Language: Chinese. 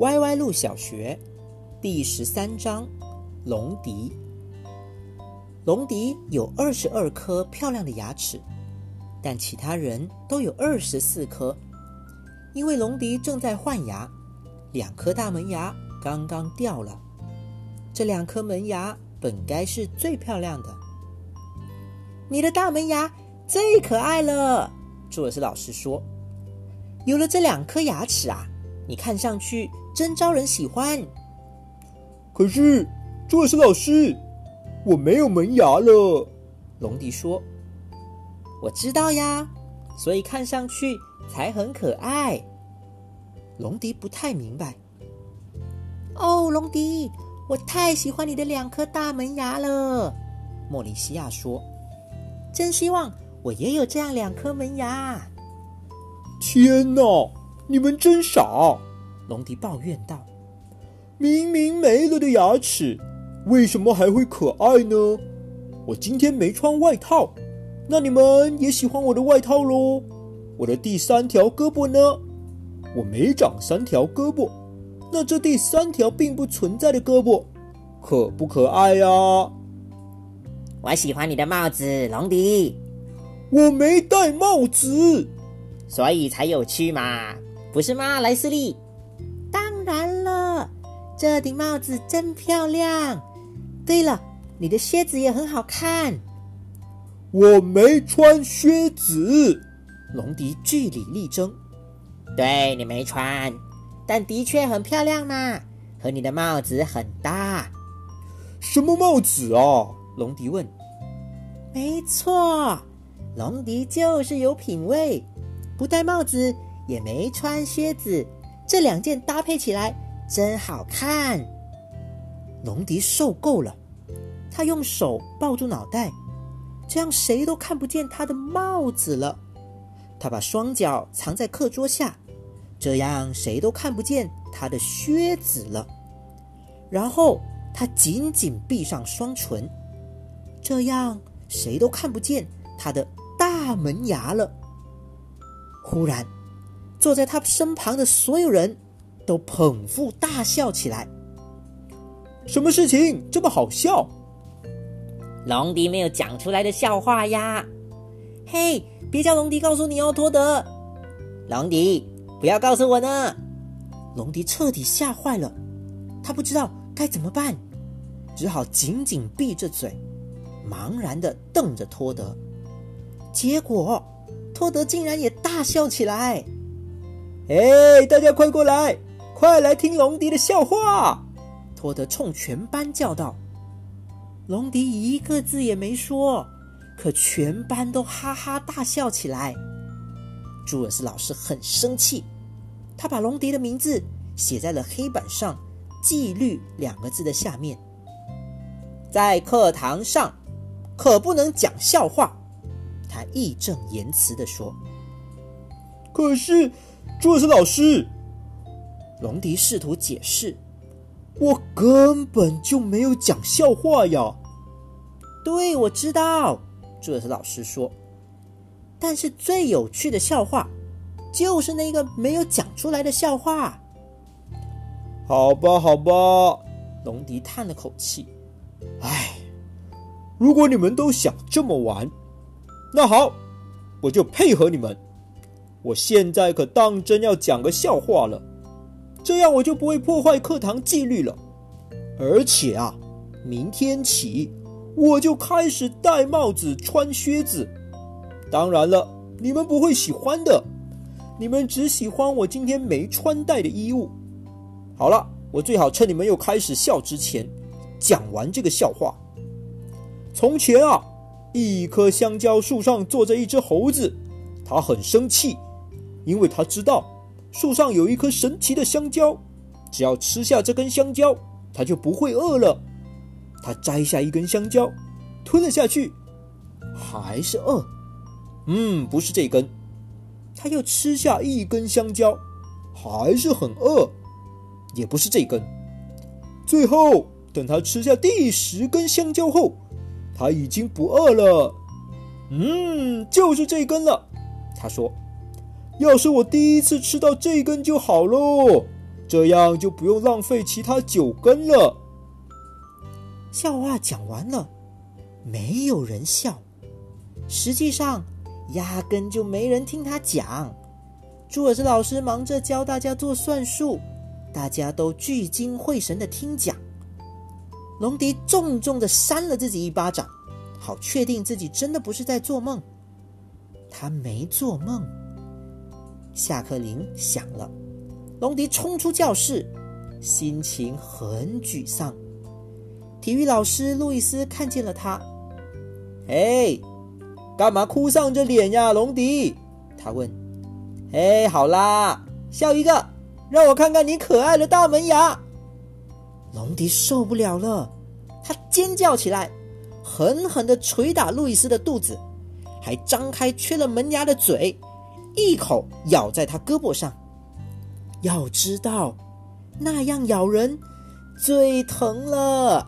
歪歪路小学第十三章：龙迪。龙迪有二十二颗漂亮的牙齿，但其他人都有二十四颗。因为龙迪正在换牙，两颗大门牙刚刚掉了。这两颗门牙本该是最漂亮的。你的大门牙最可爱了，朱尔斯老师说：“有了这两颗牙齿啊，你看上去真招人喜欢。”可是，朱尔斯老师，我没有门牙了。龙迪说：“我知道呀，所以看上去才很可爱。”龙迪不太明白。哦，龙迪。我太喜欢你的两颗大门牙了，莫里西亚说：“真希望我也有这样两颗门牙。”天哪，你们真傻！龙迪抱怨道：“明明没了的牙齿，为什么还会可爱呢？我今天没穿外套，那你们也喜欢我的外套喽？我的第三条胳膊呢？我没长三条胳膊。”那这第三条并不存在的胳膊，可不可爱呀？我喜欢你的帽子，龙迪。我没戴帽子，所以才有趣嘛，不是吗，莱斯利？当然了，这顶帽子真漂亮。对了，你的靴子也很好看。我没穿靴子，龙迪据理力争。对你没穿。但的确很漂亮嘛，和你的帽子很搭。什么帽子啊？龙迪问。没错，龙迪就是有品味，不戴帽子也没穿靴子，这两件搭配起来真好看。龙迪受够了，他用手抱住脑袋，这样谁都看不见他的帽子了。他把双脚藏在课桌下。这样谁都看不见他的靴子了。然后他紧紧闭上双唇，这样谁都看不见他的大门牙了。忽然，坐在他身旁的所有人都捧腹大笑起来。什么事情这么好笑？龙迪没有讲出来的笑话呀！嘿，别叫龙迪告诉你哦，托德。龙迪。不要告诉我呢！龙迪彻底吓坏了，他不知道该怎么办，只好紧紧闭着嘴，茫然的瞪着托德。结果，托德竟然也大笑起来。哎，大家快过来，快来听龙迪的笑话！托德冲全班叫道。龙迪一个字也没说，可全班都哈哈大笑起来。朱尔斯老师很生气，他把龙迪的名字写在了黑板上“纪律”两个字的下面。在课堂上可不能讲笑话，他义正言辞的说。可是，朱尔斯老师，龙迪试图解释：“我根本就没有讲笑话呀。”对，我知道，朱尔斯老师说。但是最有趣的笑话，就是那个没有讲出来的笑话。好吧，好吧，龙迪叹了口气。唉，如果你们都想这么玩，那好，我就配合你们。我现在可当真要讲个笑话了，这样我就不会破坏课堂纪律了。而且啊，明天起我就开始戴帽子、穿靴子。当然了，你们不会喜欢的，你们只喜欢我今天没穿戴的衣物。好了，我最好趁你们又开始笑之前，讲完这个笑话。从前啊，一棵香蕉树上坐着一只猴子，他很生气，因为他知道树上有一颗神奇的香蕉，只要吃下这根香蕉，他就不会饿了。他摘下一根香蕉，吞了下去，还是饿。嗯，不是这根，他又吃下一根香蕉，还是很饿，也不是这根。最后，等他吃下第十根香蕉后，他已经不饿了。嗯，就是这根了。他说：“要是我第一次吃到这根就好喽，这样就不用浪费其他九根了。笑话讲完了，没有人笑。实际上，压根就没人听他讲。朱尔斯老师忙着教大家做算术，大家都聚精会神的听讲。龙迪重重的扇了自己一巴掌，好确定自己真的不是在做梦。他没做梦。下课铃响了，龙迪冲出教室，心情很沮丧。体育老师路易斯看见了他，嘿，干嘛哭丧着脸呀，龙迪？他问。哎，好啦，笑一个，让我看看你可爱的大门牙。龙迪受不了了，他尖叫起来，狠狠的捶打路易斯的肚子，还张开缺了门牙的嘴，一口咬在他胳膊上。要知道，那样咬人最疼了。